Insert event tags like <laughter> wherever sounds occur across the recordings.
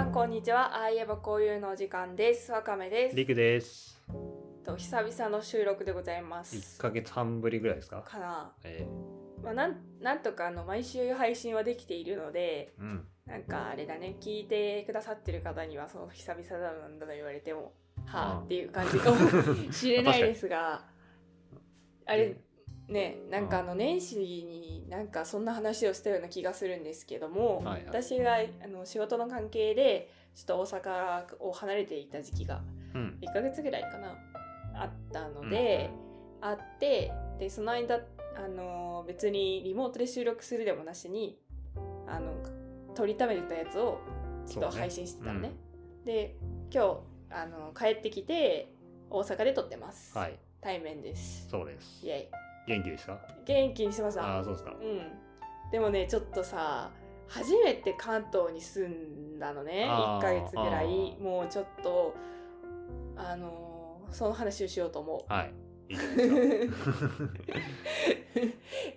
さんこんにちは。ああいえばこういうのお時間です。わかめです。りくです。と久々の収録でございます。1ヶ月半ぶりぐらいですか？かな、えまあ、なんなんとかあの毎週配信はできているのでえうん。なんかあれだね。聞いてくださってる方にはその久々だなんだと言われてもはあうんっていう感じかもしれないですが <laughs> あれねなんかあの年始になんかそんな話をしたような気がするんですけども、はいはい。私があの仕事の関係でちょっと大阪を離れていた時期がうん。1ヶ月ぐらいかなあったので、あってでその間あの別にリモートで収録するでもなしにあの取りためてたやつをちょっと配信してたのね。で今日あの帰ってきて大阪で撮ってます、はい。対面です。そうです。イ。ェイ元気でした？元気にしてましたああ、そうですか。うんでもねちょっとさ初めて関東に住んだのね1あーヶ月ぐらいもうちょっとあのーその話をしようと思うはい。<laughs> いい。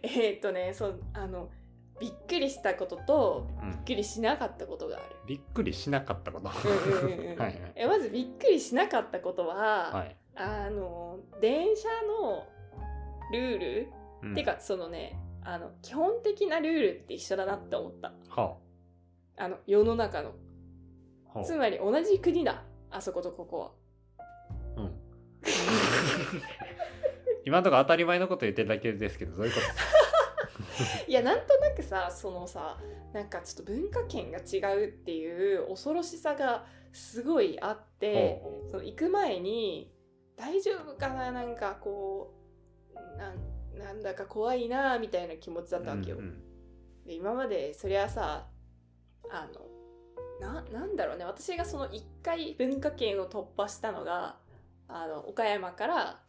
えーっとねそうあのびっくりしたこととうんびっくりしなかったことがある。びっくりしなかったこと。まずびっくりしなかったことは、はい。あの電車のルール、うん。てかそのねあの基本的なルールって一緒だなって思った。はあ。の世の中の。あ。はつまり同じ国だ。あそことここは。あ。うん。<laughs> 今のところ当たり前のこと言ってるだけですけど、どういうこと？<laughs> いやなんとなくさそのさなんかちょっと文化圏が違うっていう恐ろしさがすごいあってその行く前に大丈夫かな？なんかこうなんなんだか怖いなみたいな気持ちだったわけよ。うんうんで今までそりゃさあのななんだろうね私がその1回文化圏を突破したのがあの岡山から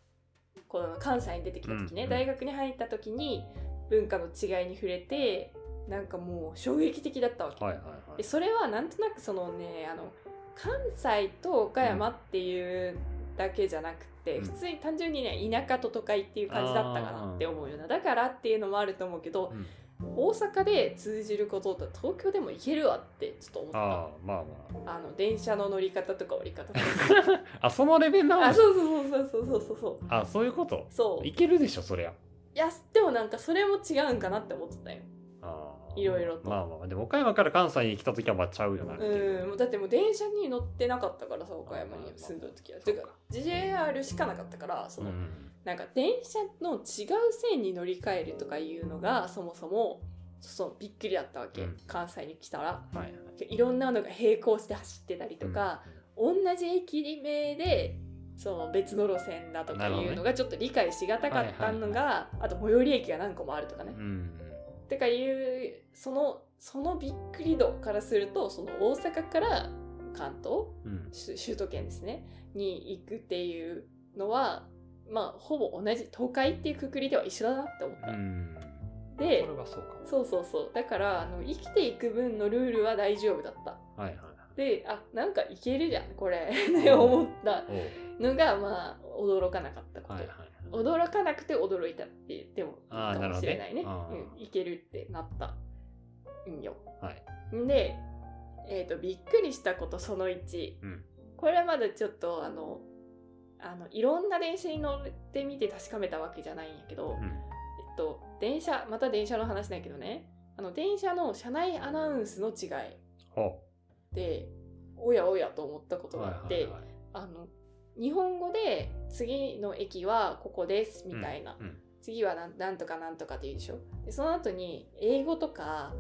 この関西に出てきた時ね、うんうん大学に入った時に文化の違いに触れてなんかもう衝撃的だったわけ。はいはいはいで。それはなんとなくそのねあの関西と岡山っていうだけじゃなくて、うん。普通に単純にね田舎と都会っていう感じだったかなって思うようなだからっていうのもあると思うけど、うん。大阪で通じることって東京でも行けるわってちょっと思った。ああ、まあまあ。の電車の乗り方とか降り方とか。あ。<laughs> あ、そのレベルなの？あそうそうそうそうそうそうそうあ、そういうこと？そう。いいけるでしょ、そりゃ。やでもなんかそれも違うんかなって思ってたよ。ああ。いろいろと。まあまあ、でも岡山から関西に来た時はまあちゃうよなう。うんもうだってもう電車に乗ってなかったからさ岡山に住んだ時は。てか JR しかなかったからその、うんなんか電車の違う線に乗り換えるとかいうのがそもそもそうびっくりだったわけ、うん。関西に来たら。はいはい。いろんなのが並行して走ってたりとか、同じ駅名でその別の路線だとかいうのがちょっと理解しがたかったのが、あと最寄り駅が何個もあるとかね。う。ん。てかいうそのそのびっくり度からするとその大阪から関東うん。首首都圏ですねに行くっていうのはまあほぼ同じ東海っていうくくりでは一緒だなって思った。うん。でそれはそうかも。そうそうそうだからあの生きていく分のルールは大丈夫だった。はいはい。であなんかいけるじゃんこれ <laughs> って思ったのがまあ驚かなかったこと、はいはい。驚かなくて驚いたって言ってもいいかもしれないねあーうん、いけるってなったんよはい。んでえっ、とびっくりしたことその1うん。これはまだちょっとあのあのいろんな電車に乗ってみて確かめたわけじゃないんやけど、うん。えっと電車また電車の話だけどねあの電車の車内アナウンスの違いほでおやおやと思ったこう。とがあって、あの日本語で次の駅はここですみたいな、うん次はなんなんとかなんとかって言うでしょ？でその後に英語とか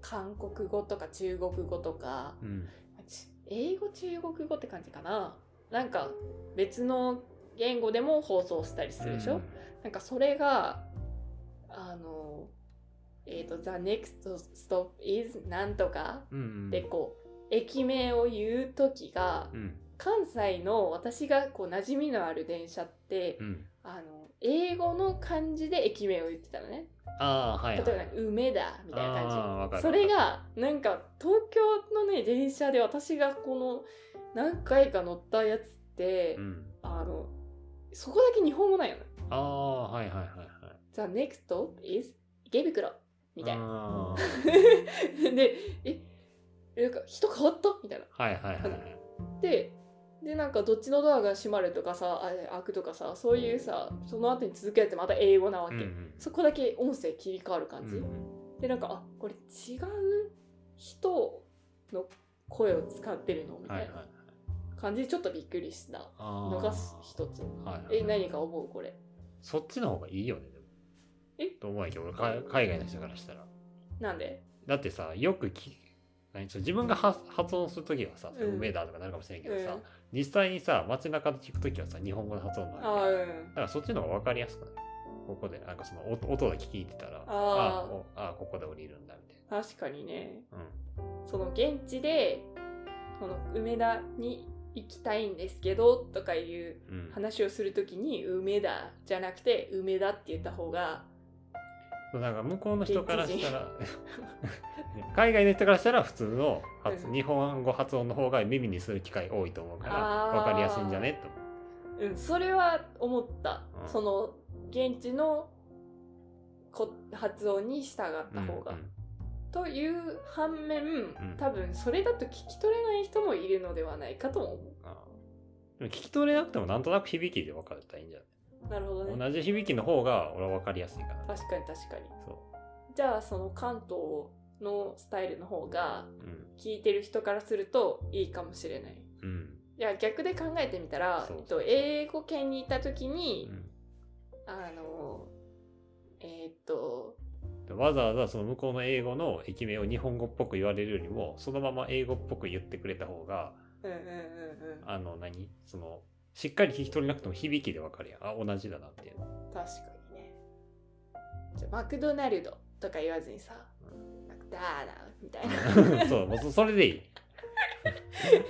韓国語とか中国語とかうん。ち英語中国語って感じかな？なんか別の言語でも放送したりするでしょ、なんかそれがあのえっ、と「The next stop is なんとかうん。うん。」でこう駅名を言う時がうん。関西の私がこう馴染みのある電車って、うん。あの英語の漢字で駅名を言ってたのねああ、はいはい。例えば梅田みたいな感じそれがなんか東京のね電車で私がこの何回か乗ったやつって、うん。あのそこだけ日本語なんよねああ、はいはいはいはい。The next stop is 池袋みたいなあ <laughs> でえなんか人変わった？みたいな。はいはいはいはい。ででなんかどっちのドアが閉まるとかさあ開くとかさそういうさその後に続くやつまた英語なわけ、うんうんそこだけ音声切り替わる感じ、うんでなんかあこれ違う人の声を使ってるの？みたいな。感じでちょっとびっくりした。あのが一つ。ーはいはい。え何か思うこれ？そっちの方がいいよね、でも。え？と思うけど、海外の人からしたら。なんで？だってさ、よくき何自分が発発音するときはさ、うん。梅だとかなるかもしれんけどさ、うん。実際にさ、街中で聞くときはさ、日本語の発音なあのうん。だからそっちの方が分かりやすくない？ここで、なんかその音音だけ聞いてたら、あー。おあここで降りるんだみたい確かにね。な。その現地でこの梅田に行きたいんですけどとかいううん。うん。話をするときに梅田じゃなくて梅田って言った方がそうなんか向こうの人からしたら <laughs> 海外の人からしたら普通の発、うん。日本語発音の方が耳にする機会多いと思うから分かりやすいんじゃね？と。うんそれは思った、うん。その現地のこ発音に従った方が、うんうん。という反面、ん多分それだと聞き取れない人もいるのではないかと思うあーでも聞き取れなくてもなん。となく響きで分かったらいいんじゃなるほどね。同じ響きの方が俺は分かりやすいかな。確かに確かに。そじゃあその関東のスタイルの方が聞いてる人からするといいかもしれない。うん。いや逆で考えてみたらそうえっと英語圏にいた時うに、ん。あのえーっとでわざわざその向こうの英語の駅名を日本語っぽく言われるよりもそのまま英語っぽく言ってくれた方がうんうんうんうん。あの何？そのしっかり聞き取れなくても響きで分かるやん。あ同じだなっていうの。確かにね。じゃあマクドナルドとか言わずにさ、マクダーナみたいな。<laughs> そう、もうそそれでいい。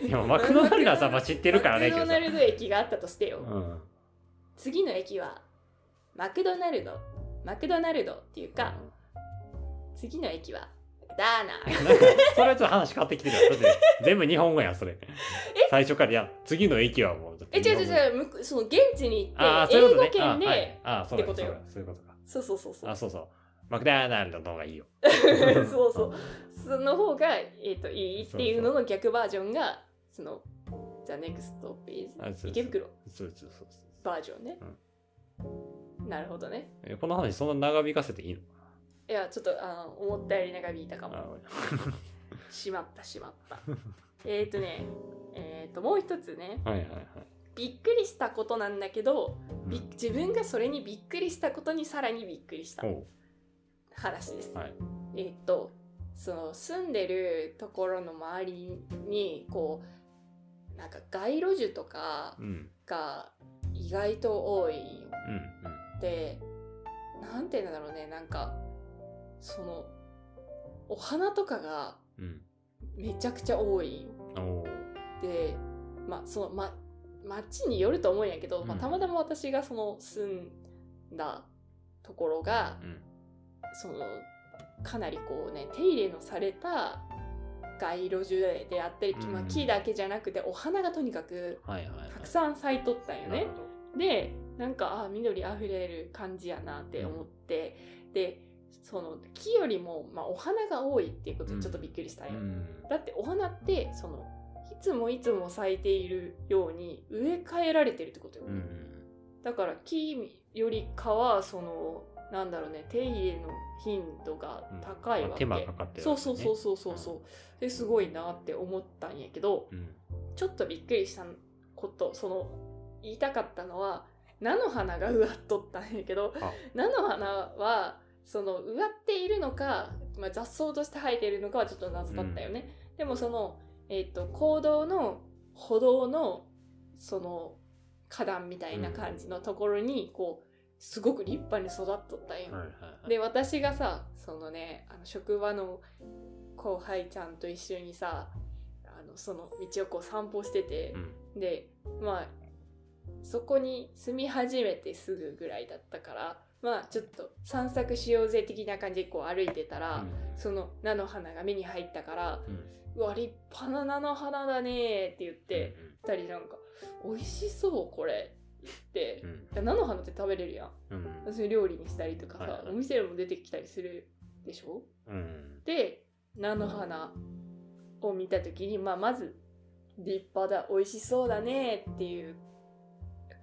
<laughs> でもマクドナルドはさ、まあ、知ってるからね、マクドナルド駅があったとしてよ、うん。次の駅はマクドナルド。マクドナルドっていうか、次の駅はダーナうんなんか、それはちょっと話変わってきてるよ。だって全部日本語やん、それ。最初から、いや、次の駅はもうえ違う。違う違うその現地に行って英語。圏で、あはいああ、そうだそうだそういうことか。そうそうそうそうあ、そうそう。マクドナルドの方がいいよ。<laughs> そうそうその方が、えー、といいっていうのの逆バージョンがその The Next Stop そうそう池袋そうそうそうそう。バージョンね、なるほどねえこの話そんな長引かせていいの？いやちょっとあの思ったより長引いたかも。あしまったしまった。えっとねえっ、ともう一つね。はいはいはい。びっくりしたことなんだけど、うん。び自分がそれにびっくりしたことにさらにびっくりした。話です、はい。えっとその住んでるところの周りにこうなんか街路樹とかうん。が意外と多い。ようん。でなんていうんだろうねなんかそのお花とかが。めちゃくちゃ多いうでまあそのま町によると思うんやけど、まあ、うんたまたま私がその住んだところがうん。そのかなりこうね手入れのされた街路樹であったり、まあ、うん木だけじゃなくてお花がとにかくはいはいはい。たくさん咲いとったんよねなる。ほどでなんかあ緑あふれる感じやなって思って、でその木よりも、まあ、お花が多いっていうことにちょっとびっくりしたんよ。うん。だってお花ってそのいつもいつも咲いているように植え替えられてるってことよ、うん。だから木よりかはそのなんだろうね手入れの頻度が高いわけ、まあ手間かかってるそうそうそうそうそうそうですごいなって思ったんやけどうん。ちょっとびっくりしたことその言いたかったのは菜の花が植わっとったんやけどあ菜の花はその植わっているのか、まあ、雑草として生えているのかはちょっと謎だったよね、でもその、えっと公道の歩道のその花壇みたいな感じのところにこうすごく立派に育っとったんよ。で私がさそのねあの職場の後輩ちゃんと一緒にさあのその道をこう散歩しててう、ん。でまあそこに住み始めてすぐぐらいだったからまあちょっと散策しようぜ的な感じでこう歩いてたら、その菜の花が目に入ったからうん。「うわ立派な菜の花だね」って言って二人なんか「美味しそうこれ」って言ってうん。の花って食べれるやんうん。それ料理にしたりとかさ、はいはいお店でも出てきたりするでしょ？うん。で菜の花を見た時に、まあ、まず立派だ美味しそうだねっていう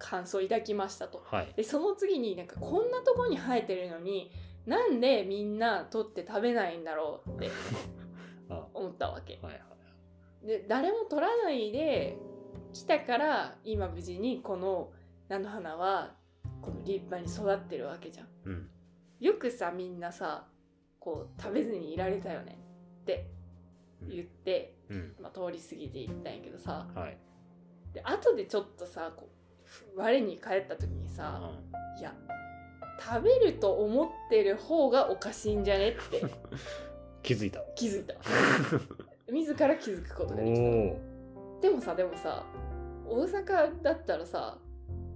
感想を抱きましたと。はい。でその次になんかこんなとこに生えてるのになんでみんな取って食べないんだろうって <laughs> あ。思ったわけ。はいはいで誰も取らないで来たから今無事にこの菜の花はこの立派に育ってるわけじゃん。うん。よくさみんなさこう食べずにいられたよねって言って、うん。まあ、通り過ぎていったんやけどさ。はい。で後でちょっとさこう我に返った時にさ、うん。いや食べると思ってる方がおかしいんじゃね？って。<laughs> 気づいた。気づいた。<laughs> 自ら気づくことができた。おでもさでもさ大阪だったらさ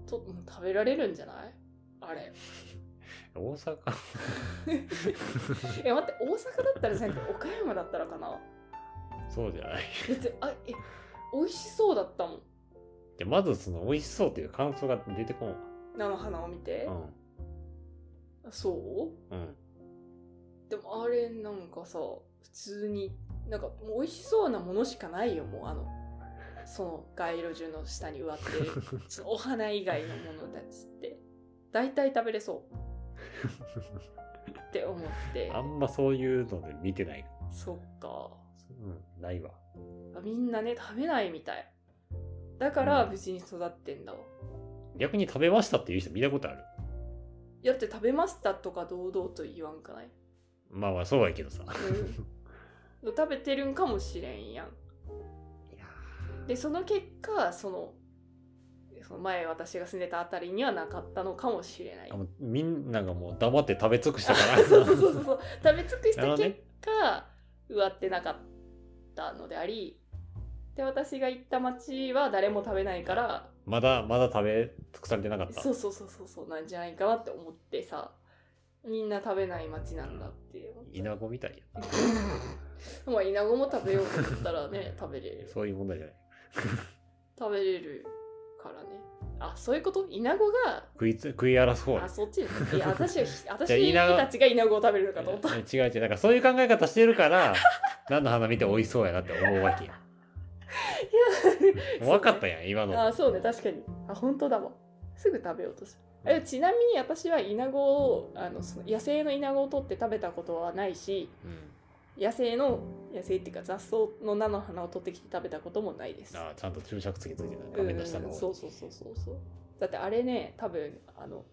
と食べられるんじゃない？あれ。<laughs> 大阪？え待って大阪だったらじゃなくて岡山だったらかな？そうじゃない。だってあえ美味しそうだったもんでまずその美味しそうっていう感想が出てこんわ。菜の花を見て、そう？うん。うん。でもあれなんかさ普通になんかもう美味しそうなものしかないよもうあのその街路樹の下に植わってる <laughs> そのお花以外のものたちって。大体食べれそう。<laughs> って思って。あんまそういうので見てない。そっか。うんないわ。あみんなね食べないみたいだから無事に育ってんだわ、逆に食べましたっていう人見たことある？だって食べましたとか堂々と言わんかない、まあまあそうやけどさ。うん、食べてるんかもしれんやん。いやでその結果そのその前私が住んでたあたりにはなかったのかもしれない。ーあもうみんながもう黙って食べ尽くしたから。<laughs> そうそうそうそう。食べ尽くした結なるほどね。果、植わってなかったのでありで私が行った町は誰も食べないからまだまだ食べ尽くされてなかった。そうそうそうそうそうなんじゃないかなって思ってさみんな食べない町なんだって思って。稲子みたいや <laughs> まあイナゴも食べようと思ったらね <laughs> 食べれる。そういう問題じゃない。<laughs> 食べれるからね。あそういうこと？イナゴが食いつ食い荒らす方あそっちですいや私私イナゴたちがイナゴを食べるのかと思った。違う違う。なんかそういう考え方してるから何の花見て美味しそうやなって思うわけやも <laughs> う分かったやん今の。あそうね確かに。あ本当だわ。すぐ食べようとする。えちなみに私はイナゴをあのその野生のイナゴを取って食べたことはないしうん。野生の野生っていうか雑草の菜の花を取ってきて食べたこともないです。あちゃんと注釈付きついてた。画面の下のうん方そうそうそうそうそう。だってあれね多分あの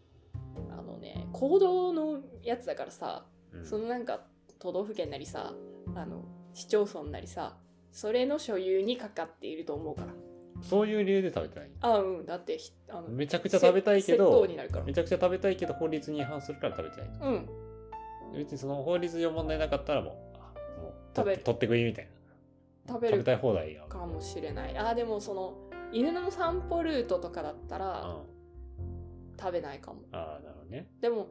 あのね行動のやつだからさ、うん。そのなんか都道府県なりさあの市町村なりさそれの所有にかかっていると思うから。そういう理由で食べてない。あうんだってひあのめちゃくちゃ食べたいけ窃ど盗になるから。めちゃくちゃ食べたいけど法律に違反するから食べてない。うん。別にその法律上問題なかったらもうあもう食べ取って取って食いみたいな。食べる食べたい放題やかもしれない。あでもその犬の散歩ルートとかだったうん。ら食べないかも。ああなるほどね。でも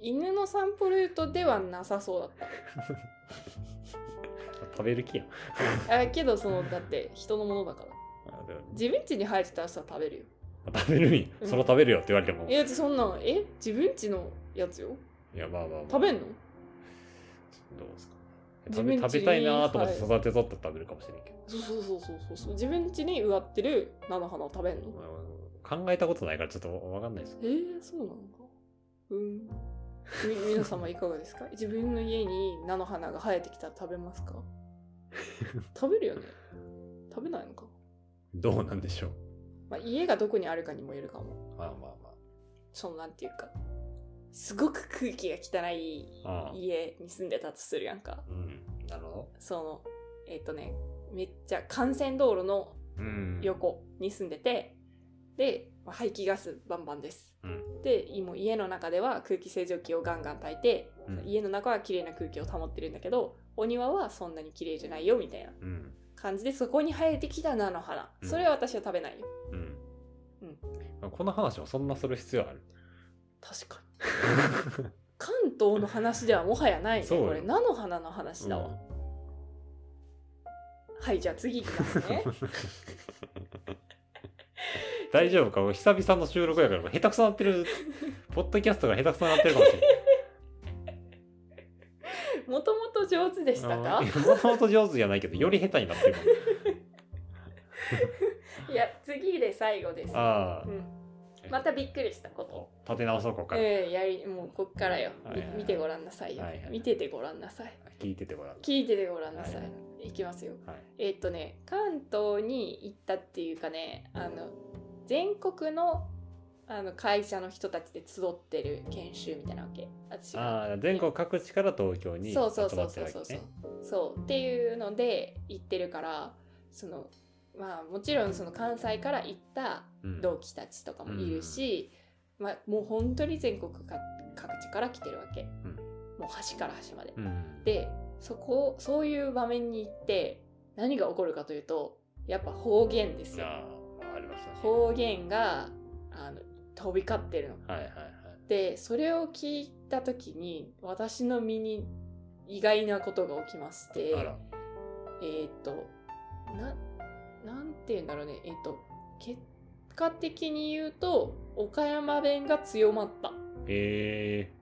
犬の散歩ルートではなさそうだった <laughs> 食べる気やあけどそのだって人のものだから。自分家に生えてたらさ食べるよ。食べるんや。うん。それ食べるよって言われても。えだってそんなんえ？自分家のやつよ？いやまあまあ、まあ、食べんの？どうですか？食べ食べたいなと思って育てとったら食べるかもしれんけど、そうそうそうそうそうそう。自分家に植わってる菜の花を食べんの？まあ考えたことないからちょっとわかんないですえー、そうなのか。うん。み皆様いかがですか？<laughs> 自分の家に菜の花が生えてきたら食べますか？<laughs> 食べるよね。食べないのか、どうなんでしょう。まあ、家がどこにあるかにもよるかも。まあまあまそのなんていうか。すごく空気が汚いああ。あ家に住んでたとするやんか。うん。なるほそのえっ、とねめっちゃ幹線道路のどうん。横に住んでて、で、まあ排気ガスバンバンです。うん。で今家の中では空気清浄機をガンガン焚いて、うん。家の中は綺麗な空気を保ってるんだけどお庭はそんなに綺麗じゃないよみたいな。うん。感じでそこに生えてきた菜の花。うん。それは私は食べないよ、うん。うん。まあこの話もそんなする必要ある。確かに。関東の話ではもはやないね。これ菜の花の話だわ、うん。はいじゃあ次いきますね。<laughs> 大丈夫か？久々の収録やから下手くそなってる。ポッドキャストが下手くそなってるかもしれないもともと上手手でしたか？もともと上手じゃないけどより下手になってる <laughs> いや次で最後です、ああ。うん、またびっくりしたこと。立て直そうここから、ええやりもうこっからよ、みはいはいはい。見てごらんなさいよ、はいはい。見ててごらんなさい。聞いててごらん聞いててごらんなさい、はい。い、きますよ。はい。えーっとね関東に行ったっていうかねあの全国のあの会社の人たちで集ってる研修みたいなわけ。私が。ああ全国各地から東京に集まそうそうってるそうそうそうそうわけねそう。っていうので行ってるからそのまあもちろんその関西から行ったうん。同期たちとかもいるし、まあ、もう本当に全国か各地から来てるわけ、もう端から端まで。うん。でそこそういう場面に行って何が起こるかというとやっぱ方言ですよ。ああありますね。方言が飛び交ってるの。はいはいはい。でそれを聞いた時に私の身に意外なことが起きましてえっ、とななんて言うんだろうね。えっ、と結果的に言うと岡山弁が強まった。へえ。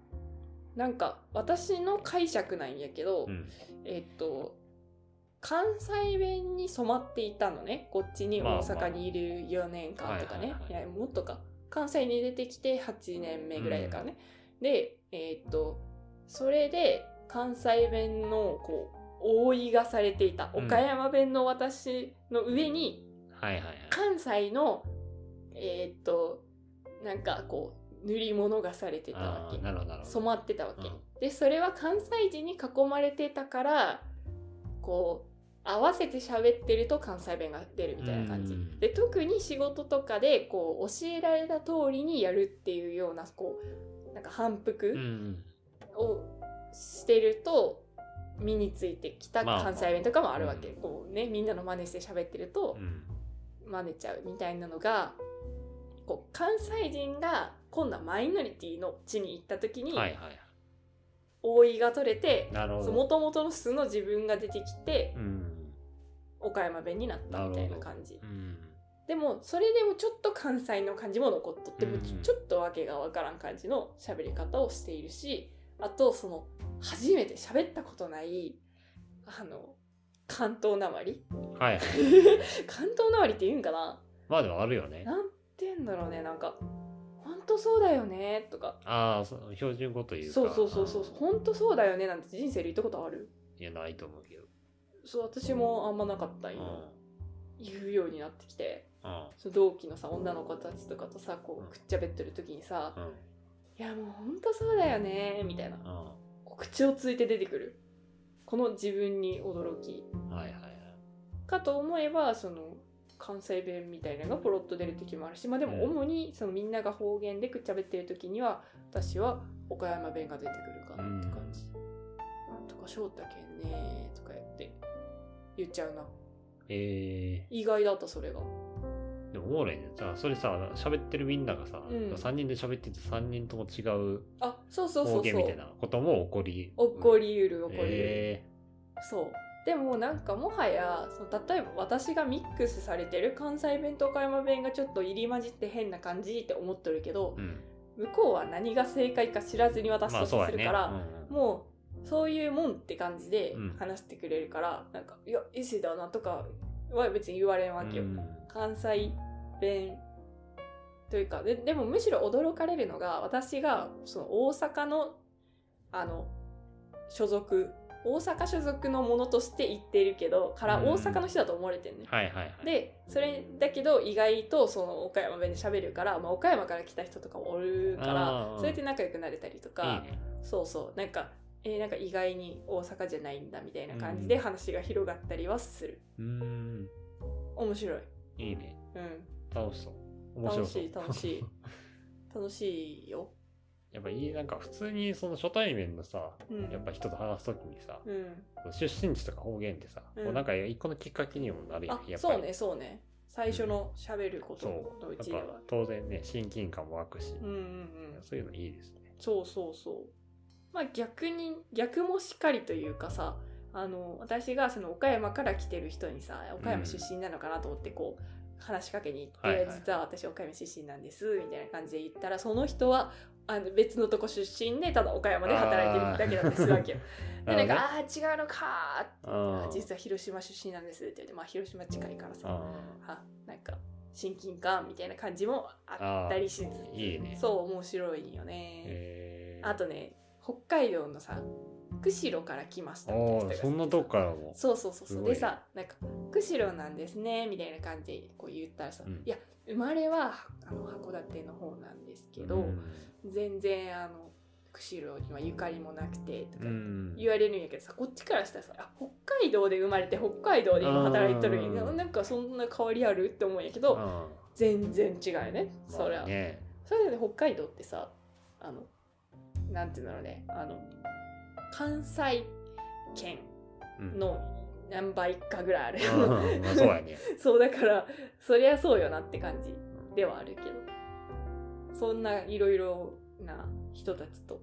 なんか私の解釈なんやけど、うん。えっと関西弁に染まっていたのね。こっちに大阪にいる4年間とかね、いやもっとか関西に出てきて8年目ぐらいだからね、でえっとそれで関西弁のこう覆いがされていた。うん。岡山弁の私の上に関西のえっとなんかこう塗り物がされてたわけ。染まってたわけ、うん。でそれは関西人に囲まれてたからこう合わせて喋ってると関西弁が出るみたいな感じ、うん。で特に仕事とかでこう教えられた通りにやるっていうようなこうなんか反復んをしてると身についてきたまあ。関西弁とかもあるわけ、うん。こうねみんなの真似して喋ってるとうん。真似ちゃうみたいなのがこう関西人が今度はマイノリティの地に行った時にはい覆いが取れてもともとの素の自分が出てきてうん岡山弁になったみたいな感じ。うん。でもそれでもちょっと関西の感じも残っとってもうん。ちょっとわけがわからん感じの喋り方をしているしあとその初めて喋ったことないあの関東なまり。はい。は <laughs> い関東なまりって言うんかな？まあでもあるよね。なんて言うんだろうね。なんか本当そうだよね？とか。ああ標準語というか。そうそうそうそう。あ本当そうだよね？なんて人生で言ったことある？ーいやないと思うけどそう私もあんまなかったん言うようになってきて。うん。その同期のさ女の子たちとかとさこうくっちゃべってる時にさうん「いやもうほんとそうだよね」みたいな。口をついて出てくる。この自分に驚き。はいはいはい。かと思えばその関西弁みたいなのがポロッと出る時もあるしまあでもうん。主にそのみんなが方言でくっちゃべってる時には私は岡山弁が出てくるかなって感じ。とか翔太けんねとかやって言っちゃうな。え意外だったそれが。ー、でもおもろいね。じゃあそれさ喋ってるみんながさ、うん。3人で喋ってて3人とも違うあそうそうそう方言みたいなことも起こり起こりうる起こりうる、えそう。でもなんかもはやその例えば私がミックスされてる関西弁と岡山弁がちょっと入り混じって変な感じって思ってるけどー、うん。向こうは何が正解か知らずに私とまあそうやね。接するから、うん。もうそういうもんって感じでうん。話してくれるから、なんか「いや伊勢だな」とかは別に言われんわけよ、うん。関西弁というか。ででもむしろ驚かれるのが私がその大阪のあの所属大阪所属のものとして言ってるけどからうん。大阪の人だと思われてるね、はいはいはい。でそれだけど意外とその岡山弁で喋るから、まあ、岡山から来た人とかもおるかあらー。それで仲良くなれたりとか。いいね。そうそう。なんかえーなんか意外に大阪じゃないんだみたいな感じでうん。話が広がったりはする、うーん。面白い、いいね。うん、楽しそう。楽しい楽しい。<laughs> 楽しいよ、やっぱいいなんか普通にその初対面のさうん、やっぱ人と話すときにさ、うん。出身地とか方言ってさ、うん。こうなんか一個のきっかけにもなるやんあやっぱり。そうねそうね。最初の喋ることのう。ちでは。やっぱ当然ね親近感も湧くし、うんうんうん。そういうのいいですね。そうそうそうまあ逆に逆もしっかりというかさあの私がその岡山から来てる人にさ岡山出身なのかなと思ってこう話しかけに行って、はいはい。実は私岡山出身なんですみたいな感じで言ったらその人はあの別のとこ出身でただ岡山で働いてるだけだったりするわけよ。でなんかああ違うのか実は広島出身なんですって言ってまあ広島近いからさあはなんか親近感みたいな感じもああったりしつつー。いいね。そう面白いよね。あとね北海道のさ釧路から来ましたみたいなあ人がーそんなとこからも。そうそうそうそう。でさなんか釧路なんですねみたいな感じでこう言ったらさ、うん。いや生まれはあの函館の方なんですけど、うん。全然あの釧路にはゆかりもなくてとかうん。言われるんやけどさこっちからしたらさあ北海道で生まれて北海道で今働いてるんやうん。なんかそんな変わりあるって思うんやけどあ全然違うよねーそりゃまあね。それで、ね、北海道ってさあのなんていうんだろうね。あの関西圏うん。の何倍かぐらいある。うんまあそうやね。<laughs> そうだからそりゃそうよなって感じではあるけど。そんないろいろな人たちと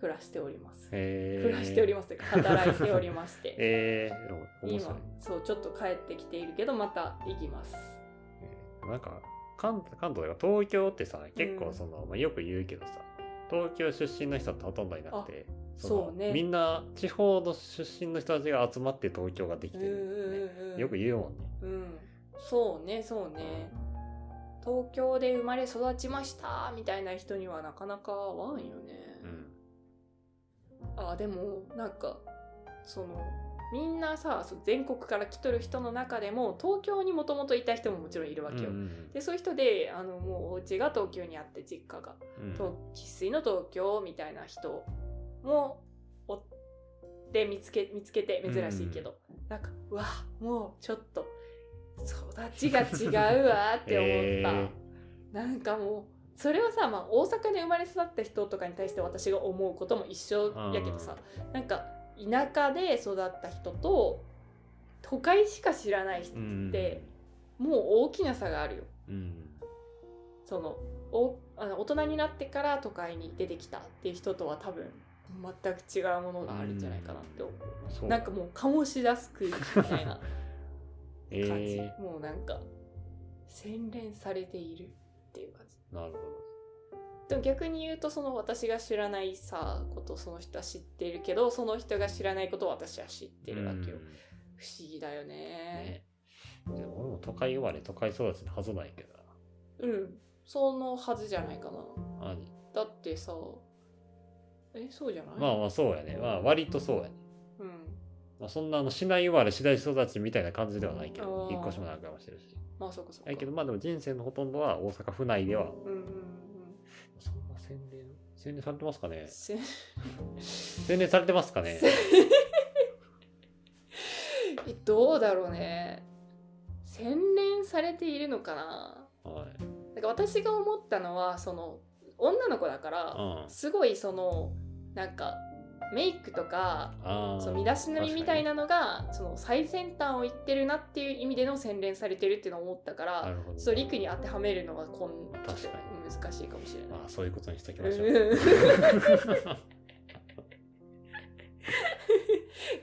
暮らしております。暮らしておりますというか働いておりまして。<laughs> え今そうちょっと帰ってきているけどまた行きます。えー。なんか関関東とか東京ってさ結構その、まあ、よく言うけどさ東京出身の人ってほとんどいなくてのそうね。みんな地方の出身の人たちが集まって東京ができてる、ね。うんうんうんよく言うもんね。うん。そうねそうね。東京で生まれ育ちましたみたいな人にはなかなか合わんよね、うん。あでもなんかそのみんなさ全国から来とる人の中でも東京にもともといた人ももちろんいるわけよ、うんうんでそういう人であのもうお家が東京にあって実家が。うん。生粋の東京みたいな人もおって見つけ見つけて珍しいけど、なんかうわもうちょっと育ちが違うわって思った、<laughs> えなんかもうそれはさ、まあ、大阪で生まれ育った人とかに対して私が思うことも一緒やけどさ。なんか田舎で育った人と都会しか知らない人ーって、もう大きな差があるよ。うん。そのおあの大人になってから都会に出てきたっていう人とは多分全く違うものがあるんじゃないかなって思う。そう。なんかもう醸し出す空気みたいな感じ、<laughs> えもうなんか洗練されているっていう感じ。ー、なるほでも逆に言うとその私が知らないさことをその人は知っているけどその人が知らないことを私は知ってどるわけよ、うん。不思議だよね。ね。でも俺も都会生まれ都会育ちのはずないけどうん。そのはずじゃないかな。だってさえそうじゃない？まあまあそうやね。まあ割とそうやね。うん。まあ、そんなあの市内生まれ市内育ちみたいな感じではないけあどー。引っ越しも何回もしてるし。まあそうかそうか。やけどまあでも人生のほとんどは大阪府内では練洗練されてますかね？せ洗練されてますかね？え <laughs> どうだろうね。洗練されているのかな？はい。なんか私が思ったのはその女の子だからうん。すごいそのなんかメイクとかその身だしなみみたいなのがその最先端を言ってるなっていう意味での洗練されてるっていうのを思ったからそう陸に当てはめるのはこん確かに難しいかもしれない。まあそういうことにしておきましょう、うん。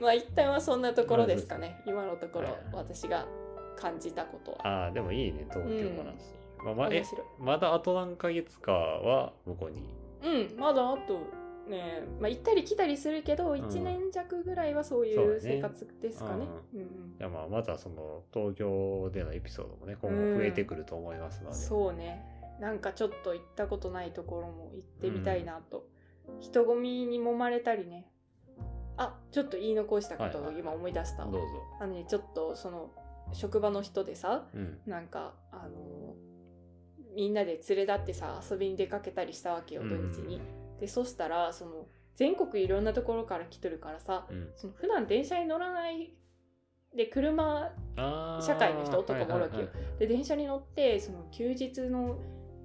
<laughs> まあ一旦はそんなところですかね。今のところはい私が感じたことは。ああでもいいね東京話、まあまあえ面白い。まだあと何ヶ月かは向こうに？うん。まだあとねまあ行ったり来たりするけどん1年弱ぐらいはそういそう生活ですかね。うん。うんいやまあまたその東京でのエピソードもね今後増えてくると思いますので、そうねなんかちょっと行ったことないところも行ってみたいなと、人混みに揉まれたりね。あちょっと言い残したことを今思い出した、どうぞ。あのねちょっとその職場の人でさうん。なんかあのみんなで連れ立ってさ遊びに出かけたりしたわけよ土日に、でそしたらその全国いろんなところから来とるからさうん。その普段電車に乗らないで車社会の人とかもおるわけよ。はいはいはい。で電車に乗ってその休日の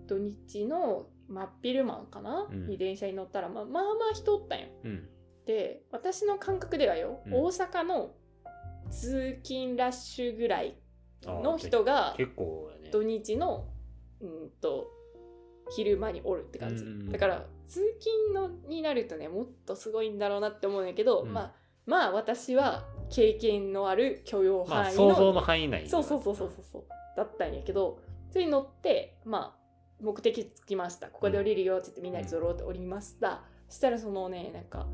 土日の真っ昼間かな、うん。に電車に乗ったら、まあ、まあまあ人おったんよ。うん。で私の感覚ではよ、うん。大阪の通勤ラッシュぐらいの人が結構やね。土日のうんと昼間におるって感じ、うんだから通勤のになるとねもっとすごいんだろうなって思うんやけど、うん。まあまあ私は経験のある許容範囲の、まあ想像の範囲内そうそうそうそうそうだったんやけどそれに乗ってまあ目的着きました。ここで降りるよって言ってみんなでゾロって降りました、そしたらそのねなんか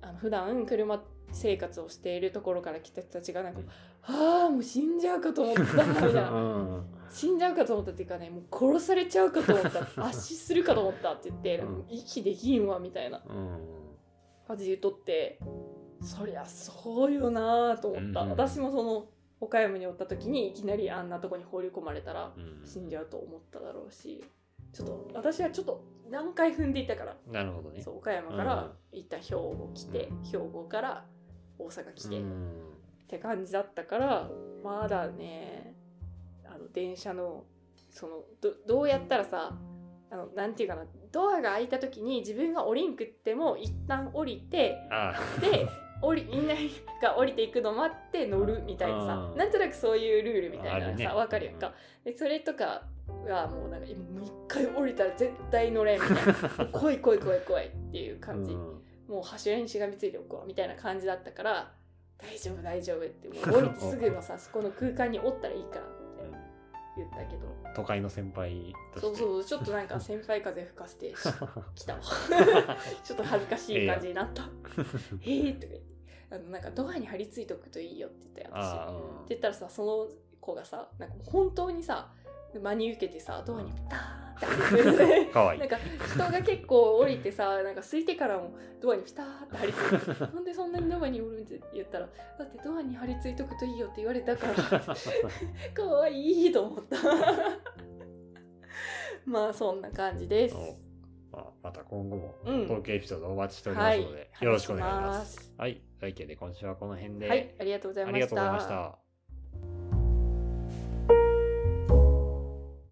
あの普段車生活をしているところから来た人たちがなんかうん「ああもう死んじゃうかと思った」みたいな。うん。死んじゃうかと思ったっていうかねもう殺されちゃうかと思った。<laughs> 圧死するかと思ったって言って、息できんわみたいなうん。感じで言うとってそりゃそうよなーと思った、うん。私もその岡山におった時にいきなりあんなとこに放り込まれたらうん。死んじゃうと思っただろうしちょっと私はちょっと何回踏んでいたからなるほどね。そう岡山から行った兵庫来て、うん。兵庫から大阪来て、っうん。て感じだったからまだねあの電車のそのどどうやったらさあのなんていうかなドアが開いた時に自分が降りんくっても一旦降りてあ。で <laughs> 降りみんなが降りていくの待って乗るみたいなさうん。なんとなくそういうルールみたいなのあるね。さわかるやんか。でそれとかはもうなんかもう一回降りたら絶対乗れんみたいな。<laughs> 来い来い来い来いっていう感じ、うん。もう柱にしがみついておこうみたいな感じだったから大丈夫大丈夫ってもう降りてすぐのさ <laughs> そこの空間におったらいいからって言ったけど。都会の先輩として。そうそうちょっとなんか先輩風吹かせてし来たわ。<laughs> ちょっと恥ずかしい感じになった。ええとか言ってあのなんかドアに張り付いとくといいよって言ったよ私。ああって言ったらさその子がさなんか本当にさ真に受けてさドアにピターって張り付いてうん <laughs> かわいい。なんか人が結構降りてさなんか空いてからもドアにピターって張り付いて <laughs> なんでそんなにドアにおるんって言ったらだってドアに張り付いとくといいよって言われたから <laughs> かわいいと思った。まあそんな感じです。おまあ、また今後もうん。トークエピソードお待ちしておりますので、はい。よろしくお願いしま。話します。はい。で今週はこの辺で、はいありがとうございました。